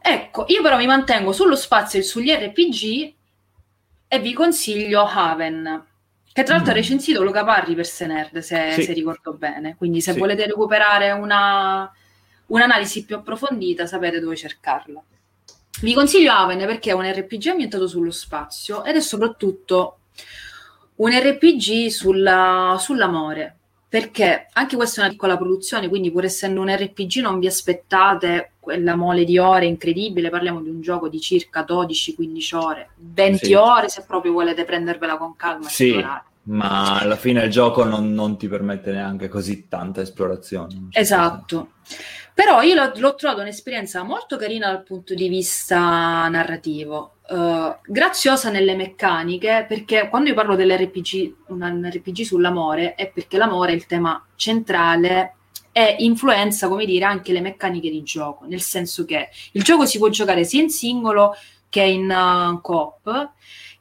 ecco, io però mi mantengo sullo spazio e sugli RPG e vi consiglio Haven, che tra l'altro mm. ha recensito Luca Parri per Senerd, se, sì. se ricordo bene. Quindi se sì. volete recuperare una, un'analisi più approfondita, sapete dove cercarla. Vi consiglio Haven perché è un RPG ambientato sullo spazio ed è soprattutto un RPG sulla, sull'amore. Perché anche questa è una piccola produzione, quindi pur essendo un RPG non vi aspettate quella mole di ore incredibile, parliamo di un gioco di circa 12-15 ore, 20 sì. ore se proprio volete prendervela con calma. Sì, ma alla fine il gioco non, non, ti permette neanche così tanta esplorazione. Esatto. Però io l'ho, l'ho trovato un'esperienza molto carina dal punto di vista narrativo, uh, graziosa nelle meccaniche, perché quando io parlo dell'RPG, un RPG sull'amore, è perché l'amore è il tema centrale e influenza, come dire, anche le meccaniche di gioco, nel senso che il gioco si può giocare sia in singolo che in uh, coop,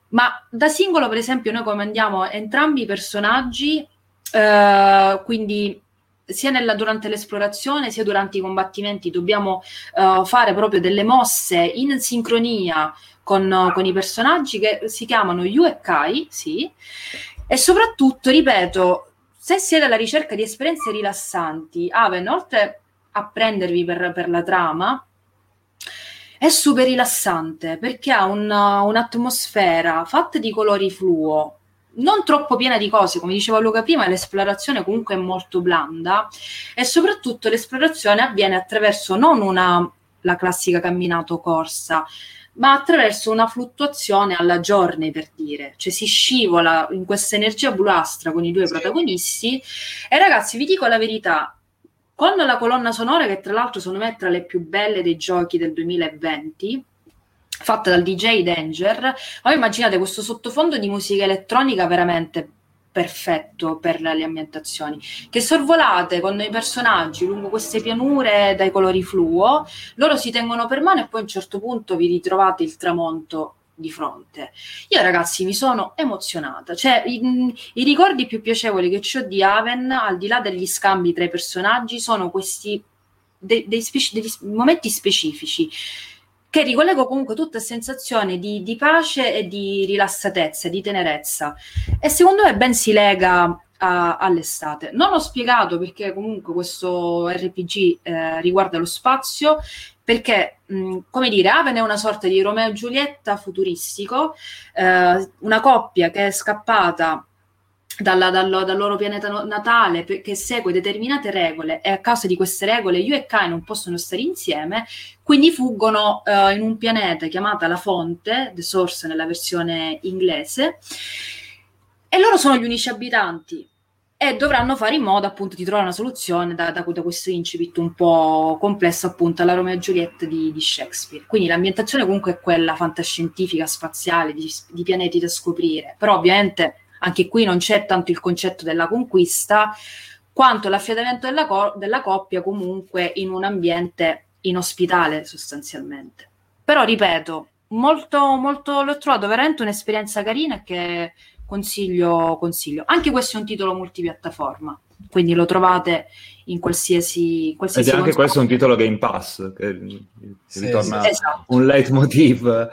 ma da singolo, per esempio, noi comandiamo entrambi i personaggi, eh, quindi sia nella, durante l'esplorazione sia durante i combattimenti dobbiamo uh, fare proprio delle mosse in sincronia con, con, i personaggi che si chiamano Yu e Kai, sì, e soprattutto, ripeto, se siete alla ricerca di esperienze rilassanti, Aven, oltre a prendervi per, per la trama, è super rilassante perché ha un, un'atmosfera fatta di colori fluo, non troppo piena di cose, come diceva Luca prima, l'esplorazione comunque è molto blanda e soprattutto l'esplorazione avviene attraverso non una la classica camminato corsa, ma attraverso una fluttuazione alla giorni per dire, cioè si scivola in questa energia bluastra con i due sì. protagonisti e ragazzi vi dico la verità, con la colonna sonora che tra l'altro secondo me è tra le più belle dei giochi del 2020 fatta dal DJ Danger. Poi immaginate questo sottofondo di musica elettronica veramente perfetto per le ambientazioni, che sorvolate con i personaggi lungo queste pianure dai colori fluo, loro si tengono per mano e poi a un certo punto vi ritrovate il tramonto di fronte. Io ragazzi mi sono emozionata, cioè i, i ricordi più piacevoli che ho di Aven, al di là degli scambi tra i personaggi, sono questi dei, dei speci- degli momenti specifici che ricollego comunque tutte sensazioni di, di, pace e di rilassatezza, di tenerezza. E secondo me ben si lega a, all'estate. Non ho spiegato perché comunque questo RPG eh, riguarda lo spazio, perché, mh, come dire, Aven è una sorta di Romeo e Giulietta futuristico, eh, una coppia che è scappata dalla, dal, dal, loro pianeta natale che segue determinate regole e a causa di queste regole Yu e Kai non possono stare insieme, quindi fuggono uh, in un pianeta chiamato La Fonte, The Source nella versione inglese, e loro sono gli unici abitanti e dovranno fare in modo appunto di trovare una soluzione da, da, da questo incipit un po' complesso appunto alla Romeo e Giulietta di, di Shakespeare. Quindi l'ambientazione comunque è quella fantascientifica, spaziale, di, di pianeti da scoprire, però ovviamente anche qui non c'è tanto il concetto della conquista, quanto l'affiatamento della, co- della coppia comunque in un ambiente inospitale sostanzialmente. Però ripeto, molto, molto, l'ho trovato veramente un'esperienza carina che consiglio, consiglio. Anche questo è un titolo multipiattaforma, quindi lo trovate in qualsiasi, qualsiasi Ed è anche questo un titolo Game Pass, che sì, ritorna sì. Esatto. un leitmotiv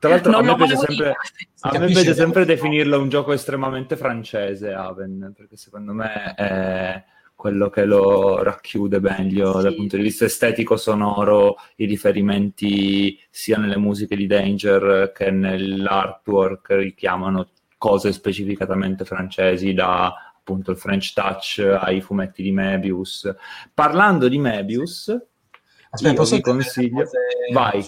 tra l'altro, a me piace sempre, a me piace sempre definirlo un gioco estremamente francese, Aven, perché secondo me è quello che lo racchiude meglio sì. dal punto di vista estetico, sonoro, i riferimenti sia nelle musiche di Danger che nell'artwork richiamano cose specificatamente francesi, da appunto il French Touch ai fumetti di Mebius. Parlando di Mebius, Aspetta, posso vi consiglio... Vai.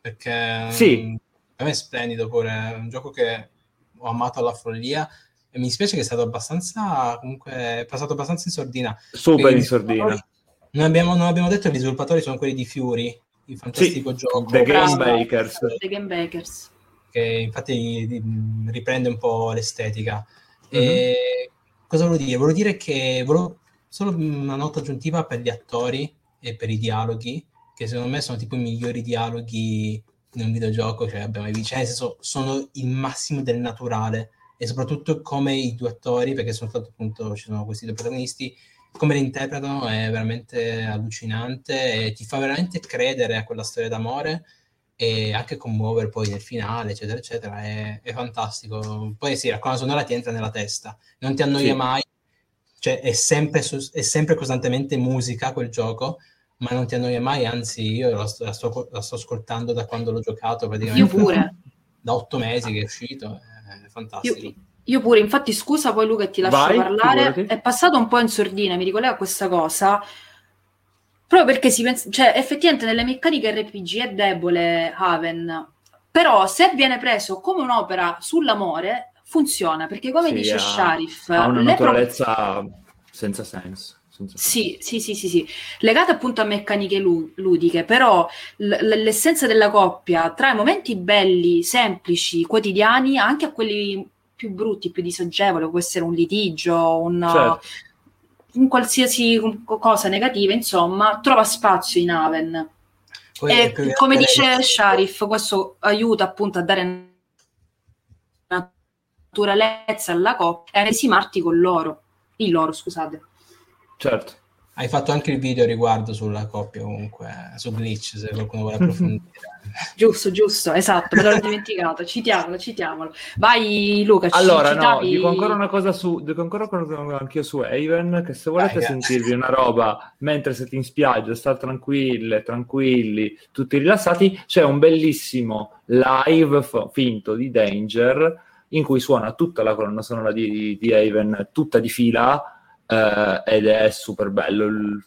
Perché sì per me è splendido pure, è un gioco che ho amato alla follia e mi dispiace che è stato abbastanza, comunque, è passato abbastanza in sordina. Super in sordina. Non abbiamo, non abbiamo detto che gli sviluppatori sono quelli di Fury, il fantastico sì, gioco. The Game Bakers. The Game Bakers. Che infatti riprende un po' l'estetica. Mm-hmm. E cosa volevo dire? Volevo dire che volevo solo una nota aggiuntiva per gli attori e per i dialoghi, che secondo me sono tipo i migliori dialoghi in un videogioco cioè abbiamo i vice, nel senso sono il massimo del naturale e soprattutto come i due attori, perché sono stato appunto, ci sono questi due protagonisti, come li interpretano è veramente allucinante e ti fa veramente credere a quella storia d'amore e anche commuovere poi nel finale, eccetera, eccetera, è, è fantastico. Poi sì, la colonna sonora ti entra nella testa, non ti annoia sì. mai, cioè è sempre, è sempre costantemente musica quel gioco, ma non ti annoia mai, anzi io la sto, la sto, la sto ascoltando da quando l'ho giocato praticamente. Io pure. Da otto mesi che è uscito, è fantastico. Io, io pure, infatti scusa poi Luca ti lascio Vai, parlare, figurati. è passato un po' in sordina, mi ricollega a questa cosa, proprio perché si pensa, cioè effettivamente nelle meccaniche RPG è debole Haven, però se viene preso come un'opera sull'amore funziona, perché come sì, dice ha, Sharif... Ha una naturalezza pro- senza senso. Sì, sì, sì, sì, sì, legate appunto a meccaniche ludiche, però l- l'essenza della coppia tra i momenti belli, semplici, quotidiani, anche a quelli più brutti, più disagevoli, può essere un litigio, un, certo. un qualsiasi cosa negativa, insomma, trova spazio in Aven. Poi, e come dice Sharif, questo aiuta appunto a dare naturalezza alla coppia e resimarti con loro, il loro, scusate. Certo. Hai fatto anche il video riguardo sulla coppia, comunque, su Glitch, se qualcuno vuole approfondire. giusto, giusto, esatto, me l'ho dimenticato, citiamolo, citiamolo. Vai Luca, ci Allora, citavi... no, dico ancora una cosa su, dico ancora una cosa anch'io su Haven, che se volete Dai, sentirvi una roba mentre siete in spiaggia, state tranquille, tranquilli, tutti rilassati, c'è un bellissimo live f- finto di Danger in cui suona tutta la colonna sonora di, di Haven, tutta di fila, eh, ed è super bello, il-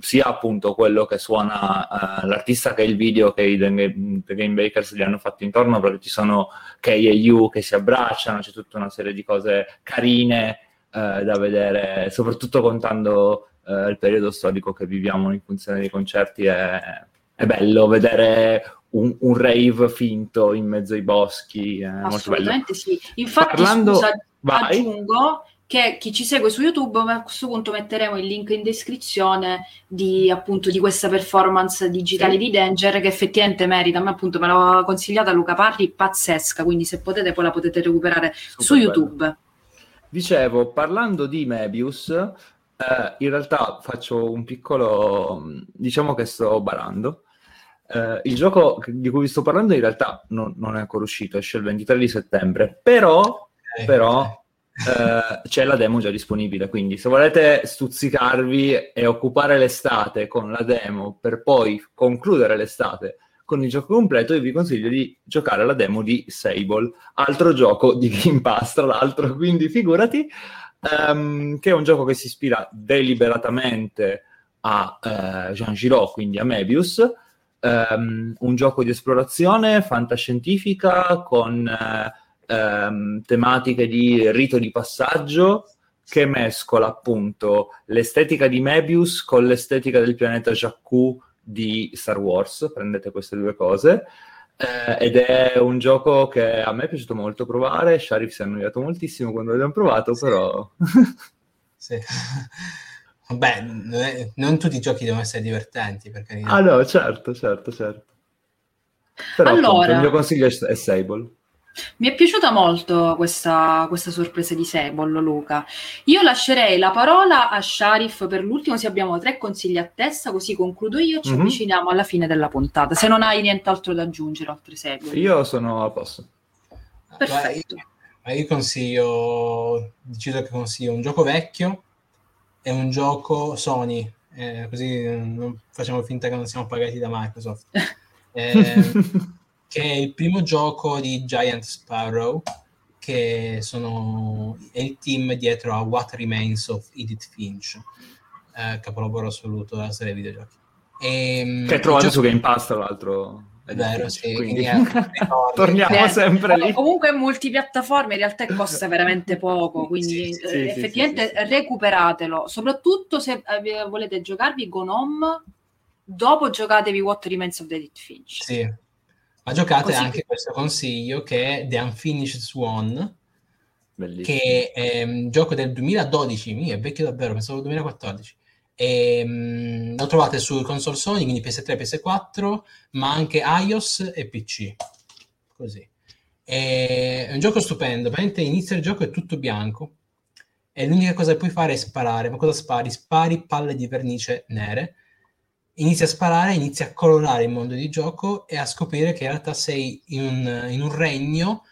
sia appunto quello che suona eh, l'artista che il video che i The Game, Bakers gli hanno fatto intorno, perché ci sono Kay e Yu che si abbracciano, c'è tutta una serie di cose carine eh, da vedere, soprattutto contando eh, il periodo storico che viviamo in funzione dei concerti, è, è bello vedere un, un rave finto in mezzo ai boschi, è molto bello. Assolutamente sì. Infatti, Parlando- scusa, vai. aggiungo che chi ci segue su YouTube, a questo punto metteremo il link in descrizione di, appunto, di questa performance digitale Sì. di Danger che effettivamente merita. A me appunto me l'ha consigliata Luca Parri, pazzesca, quindi se potete poi la potete recuperare Super su bello. YouTube. Dicevo, parlando di Mebius, eh, in realtà faccio un piccolo, diciamo che sto barando. Eh, il gioco di cui vi sto parlando in realtà non, non è ancora uscito, esce il 23 di settembre, però, però. Eh, c'è la demo già disponibile, quindi se volete stuzzicarvi e occupare l'estate con la demo per poi concludere l'estate con il gioco completo, io vi consiglio di giocare alla demo di Sable, altro gioco di Game Pass, tra l'altro, quindi figurati, ehm, che è un gioco che si ispira deliberatamente a eh, Jean Giraud, quindi a Mebius, ehm, un gioco di esplorazione fantascientifica con eh, ehm, tematiche di rito di passaggio che mescola appunto l'estetica di Mebius con l'estetica del pianeta Jakku di Star Wars, prendete queste due cose, eh, ed è un gioco che a me è piaciuto molto provare, Sharif si è annoiato moltissimo quando l'abbiamo provato, Sì. però... Sì. Vabbè, non, è- non tutti i giochi devono essere divertenti, per carità. ah no, certo, certo, certo. Però Allora- appunto, il mio consiglio è, è Sable. Mi è piaciuta molto questa, questa sorpresa di Sable, Luca. Io lascerei la parola a Sharif per l'ultimo, se abbiamo tre consigli a testa, così concludo io e ci Mhm. avviciniamo alla fine della puntata. Se non hai nient'altro da aggiungere, oltre Sable. Io sono a posto. Perfetto. Ma io consiglio, decido che consiglio un gioco vecchio e un gioco Sony, eh, così non facciamo finta che non siamo pagati da Microsoft. Eh, che è il primo gioco di Giant Sparrow, che sono, è il team dietro a What Remains of Edith Finch, eh, capolavoro assoluto della serie videogiochi. E, che il trovate gioco- su Game Pass, tra l'altro. È vero, sì, Quindi... Torniamo Eh, sempre lì. Comunque multipiattaforme in realtà costa veramente poco, quindi Sì, sì, eh, sì, sì, effettivamente sì, sì, sì. recuperatelo, soprattutto se eh, volete giocarvi Gnome, dopo giocatevi What Remains of the Edith Finch. Sì. Ma giocate Così- anche questo consiglio che è The Unfinished Swan, Bellissimo. che è un gioco del 2012, mi è vecchio davvero, pensavo 2014. E, mm, lo trovate su console Sony, quindi PS3, PS4, ma anche iOS e PC. Così. E- è un gioco stupendo, praticamente inizia il gioco è tutto bianco e l'unica cosa che puoi fare è sparare. Ma cosa spari? Spari palle di vernice nere. Inizi a sparare, inizi a colorare il mondo di gioco e a scoprire che in realtà sei in un, in un regno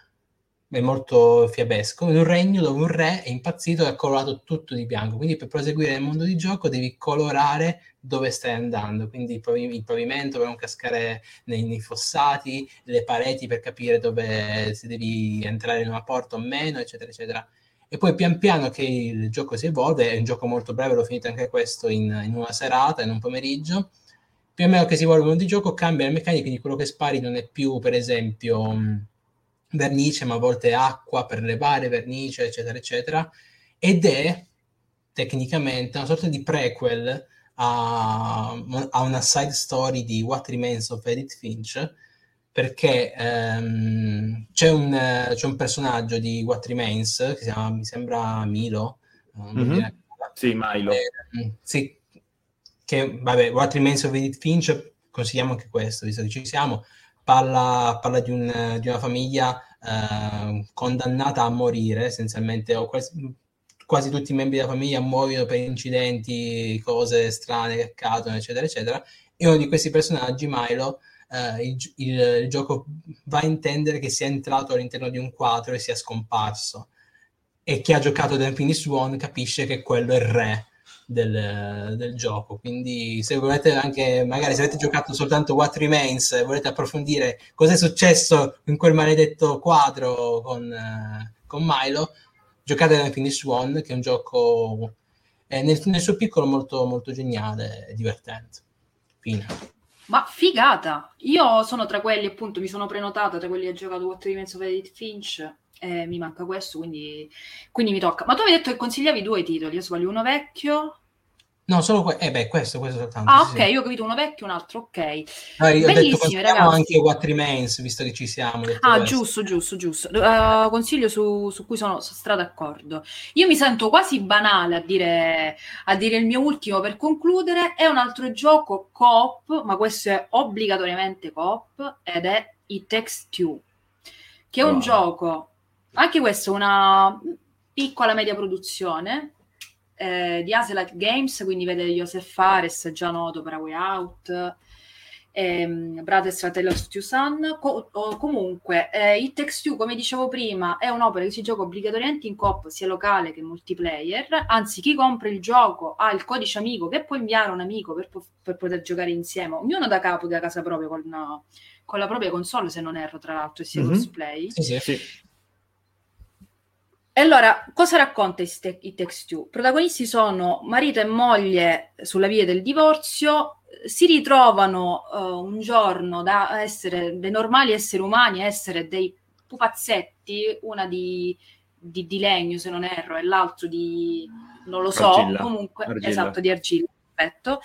è molto fiabesco, in un regno dove un re è impazzito e ha colorato tutto di bianco, quindi per proseguire nel mondo di gioco devi colorare dove stai andando, quindi il, pavi- il pavimento per non cascare nei, nei fossati, le pareti per capire dove se devi entrare in una porta o meno, eccetera, eccetera. E poi pian piano che il gioco si evolve, è un gioco molto breve, l'ho finito anche questo in, in una serata, in un pomeriggio, pian piano che si evolve di gioco cambia le meccaniche, quindi quello che spari non è più, per esempio, mh, vernice, ma a volte acqua per levare vernice, eccetera, eccetera, ed è tecnicamente una sorta di prequel a, a una side story di What Remains of Edith Finch, perché ehm, c'è, un, eh, c'è un personaggio di What Remains che si chiama, mi sembra Milo, Mhm. viene- Sì, Milo. eh, sì, che vabbè, What Remains of Edith Finch, consigliamo anche questo, visto che ci siamo, parla, parla di, un- di una famiglia eh, condannata a morire, essenzialmente, o quasi, quasi, tutti i membri della famiglia muoiono per incidenti, cose strane che accadono, eccetera, eccetera. E uno di questi personaggi, Milo, eh, il, il, gioco va a intendere che sia entrato all'interno di un quadro e sia scomparso. E chi ha giocato The Infinite Swan capisce che quello è il re del, del, gioco. Quindi, se volete anche, magari se avete giocato soltanto What Remains e volete approfondire cosa è successo in quel maledetto quadro con, eh, con Milo, giocate da Infinite Swan, che è un gioco eh, nel, nel, suo piccolo molto, molto geniale e divertente. Fine. Ma figata! Io sono tra quelli, appunto, mi sono prenotata tra quelli che ha giocato What Remains of Edith Finch. Eh, mi manca questo, quindi, quindi mi tocca. Ma tu avevi detto che consigliavi due titoli, io sbaglio uno vecchio No, solo que- eh beh, questo, questo soltanto. Ah, sì, ok, sì. io ho capito uno vecchio, un altro, ok. No, io Bellissimi, ragazzi. anche What Remains, visto che ci siamo. Ah, questo. giusto, giusto, giusto. Uh, consiglio su, su cui sono, sono stra d'accordo. Io mi sento quasi banale a dire, a dire il mio ultimo per concludere. È un altro gioco coop, ma questo è obbligatoriamente coop, ed è It Takes Two, che è un Wow. gioco, anche questo, una piccola media produzione eh, di Hazelite Games, quindi vede Joseph Fares, già noto per Way Out, ehm, Brothers Fratello Son. Co- o- comunque, eh, It Takes Two, come dicevo prima, è un'opera che si gioca obbligatoriamente in coop, sia locale che multiplayer. Anzi, chi compra il gioco ha il codice amico che può inviare a un amico per, po- per poter giocare insieme, ognuno da capo da casa propria con, con la propria console, se non erro, tra l'altro, e sia Mhm. crossplay. Sì, sì. Sì. E allora, cosa racconta It Take- It Takes Two? I protagonisti sono marito e moglie sulla via del divorzio, si ritrovano eh, un giorno da essere dei normali esseri umani a essere dei pupazzetti, una di, di- di legno se non erro e l'altro di, non lo so, Argilla. comunque, Argilla. esatto, di argilla, perfetto.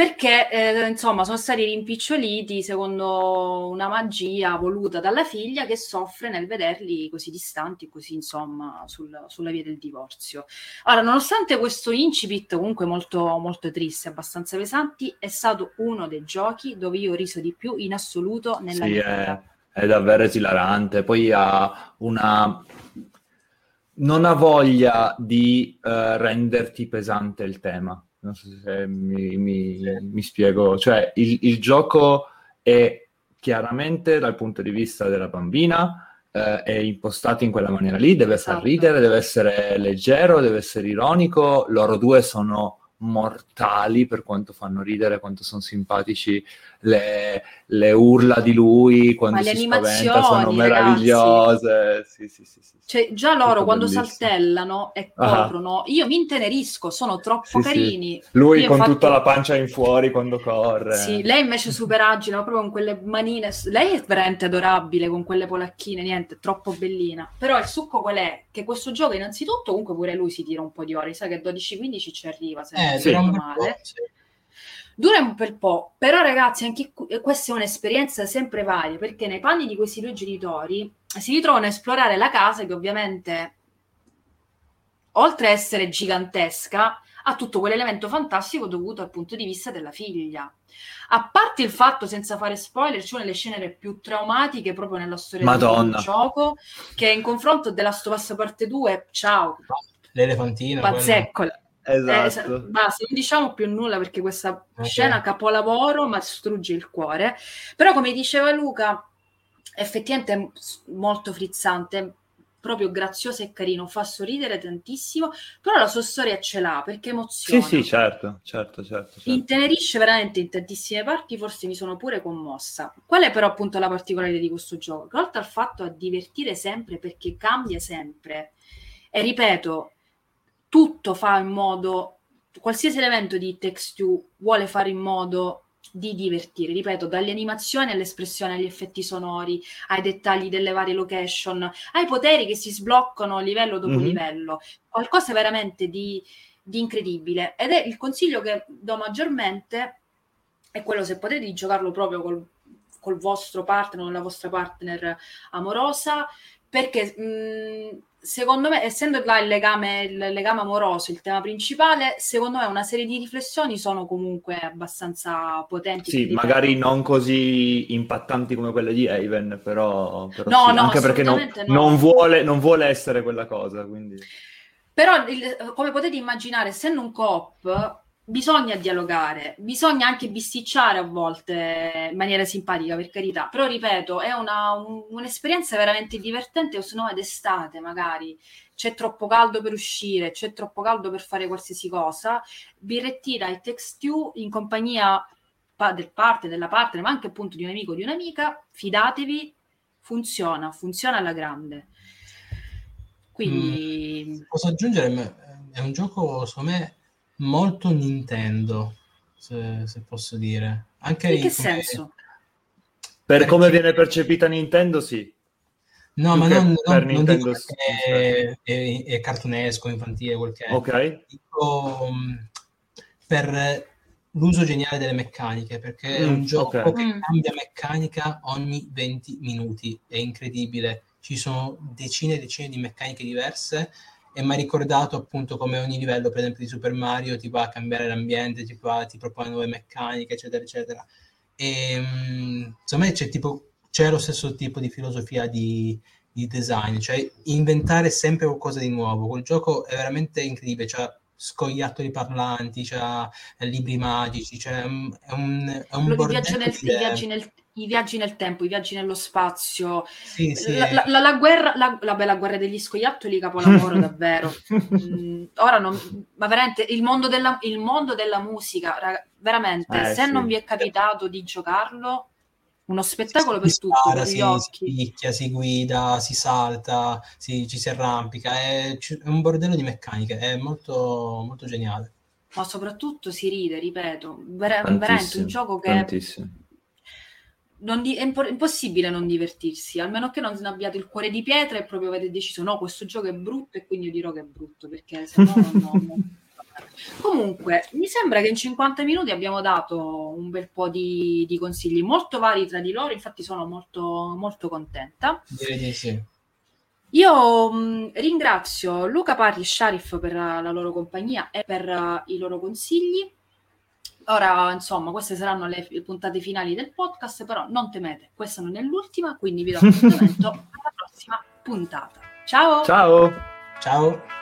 Perché eh, insomma sono stati rimpiccioliti secondo una magia voluta dalla figlia che soffre nel vederli così distanti, così insomma sul- sulla via del divorzio. Allora, nonostante questo incipit comunque molto, molto triste, abbastanza pesanti, è stato uno dei giochi dove io ho riso di più in assoluto nella Sì, mia è, vita. è davvero esilarante. Poi ha una... Non ha voglia di eh, renderti pesante il tema. Non so se mi, mi- mi spiego. Cioè, il, il gioco è chiaramente dal punto di vista della bambina, eh, è impostato in quella maniera lì, deve far Esatto. ridere, deve essere leggero, deve essere ironico. Loro due sono mortali per quanto fanno ridere, quanto sono simpatici le, le urla di lui quando Ma si spaventa sono meravigliose. Sì, sì, sì. Cioè, già loro quando bellissimo. saltellano e Ah. corrono, io mi intenerisco, sono troppo carini. Lui Io con infatti- tutta la pancia in fuori quando corre. Sì, lei invece super agile, ma proprio con quelle manine. Lei è veramente adorabile con quelle polacchine, niente, troppo bellina. Però il succo qual è? Che questo gioco, innanzitutto, comunque pure lui si tira un po' di ore, sa che 12-15 ci arriva, se non Eh, Sì. bel po', male. sì. Dura un bel po', però ragazzi, anche questa è un'esperienza sempre varia, perché nei panni di questi due genitori si ritrovano a esplorare la casa che ovviamente, oltre a essere gigantesca, ha tutto quell'elemento fantastico dovuto al punto di vista della figlia. A parte il fatto, senza fare spoiler, c'è una delle scene più traumatiche proprio nella storia Madonna. del gioco, che in confronto della Us parte 2, ciao, L'elefantino. quello- pazzecco. Eh, Esatto. sa- basta, non diciamo più nulla perché questa Ok. scena capolavoro ma distrugge il cuore. Però come diceva Luca, effettivamente è molto frizzante, proprio grazioso e carino, fa sorridere tantissimo, però la sua storia ce l'ha perché Sì, emoziona. sì, certo, certo, certo. certo. Intenerisce veramente in tantissime parti, forse mi sono pure commossa. Qual è però appunto la particolarità di questo gioco? Oltre al fatto a divertire sempre perché cambia sempre, e ripeto, tutto fa in modo, qualsiasi elemento di Text 2 vuole fare in modo di divertire, ripeto, dalle animazioni all'espressione, agli effetti sonori, ai dettagli delle varie location, ai poteri che si sbloccano livello dopo Mhm. livello, qualcosa veramente di, di incredibile. Ed è il consiglio che do maggiormente è quello se potete di giocarlo proprio col col vostro partner, con la vostra partner amorosa, perché mh, secondo me, essendo là il legame, il legame amoroso il tema principale, secondo me una serie di riflessioni sono comunque abbastanza potenti. Sì, magari non così impattanti come quelle di Haven, però, però no, sì, no, anche perché non, no. non, vuole, non vuole essere quella cosa. Quindi... Però, il, come potete immaginare, essendo un coop, bisogna dialogare, bisogna anche bisticciare a volte in maniera simpatica, per carità, però ripeto, è una, un, un'esperienza veramente divertente, o se no è d'estate magari, c'è troppo caldo per uscire, c'è troppo caldo per fare qualsiasi cosa, birrettina e text you in compagnia pa- del parte, della partner, ma anche appunto di un amico o di un'amica, fidatevi, funziona, funziona alla grande. Quindi... Mm, posso aggiungere, è un gioco, secondo me, molto Nintendo, se, se posso dire. Anche In che come... senso? Per Perché... come viene percepita Nintendo, sì. No, Più ma non, non, non dico è, è, è, cartunesco, infantile, quel che è. Ok. Dico, mm, per l'uso geniale delle meccaniche, perché mm, è un gioco okay. che mm. cambia meccanica ogni 20 minuti, è incredibile. Ci sono decine e decine di meccaniche diverse e mi ha ricordato appunto come ogni livello, per esempio di Super Mario, ti va a cambiare l'ambiente, ti, va, ti propone nuove meccaniche, eccetera, eccetera. E um, secondo me c'è, tipo, c'è lo stesso tipo di filosofia di, di, design, cioè inventare sempre qualcosa di nuovo. Quel gioco è veramente incredibile, c'ha scoiattoli parlanti, c'ha libri magici, cioè, è un, è un viaggio nel, viaggi nel, i viaggi nel tempo, i viaggi nello spazio, sì, sì. La, la, la, guerra, la, la, bella guerra degli scoiattoli, capolavoro davvero. Mm, ora non, ma veramente il mondo della, il mondo della musica, raga, veramente, eh, se sì. non vi è capitato di giocarlo, uno spettacolo si per tutti, per si, occhi. Si picchia, si guida, si salta, si, ci si arrampica, è, è, un bordello di meccaniche, è molto, molto geniale. Ma soprattutto si ride, ripeto, ver- veramente un gioco che... Tantissimo di- è impo- impossibile non divertirsi, almeno che non abbiate il cuore di pietra e proprio avete deciso no, questo gioco è brutto e quindi io dirò che è brutto, perché se no non, non... Comunque, mi sembra che in 50 minuti abbiamo dato un bel po' di, di consigli molto vari tra di loro, infatti sono molto, molto contenta. Direi di sì. Io mh, ringrazio Luca Parri e Sharif per la loro compagnia e per uh, i loro consigli. Ora, insomma, queste saranno le puntate finali del podcast, però non temete, questa non è l'ultima, quindi vi do appuntamento alla prossima puntata. Ciao! Ciao! Ciao!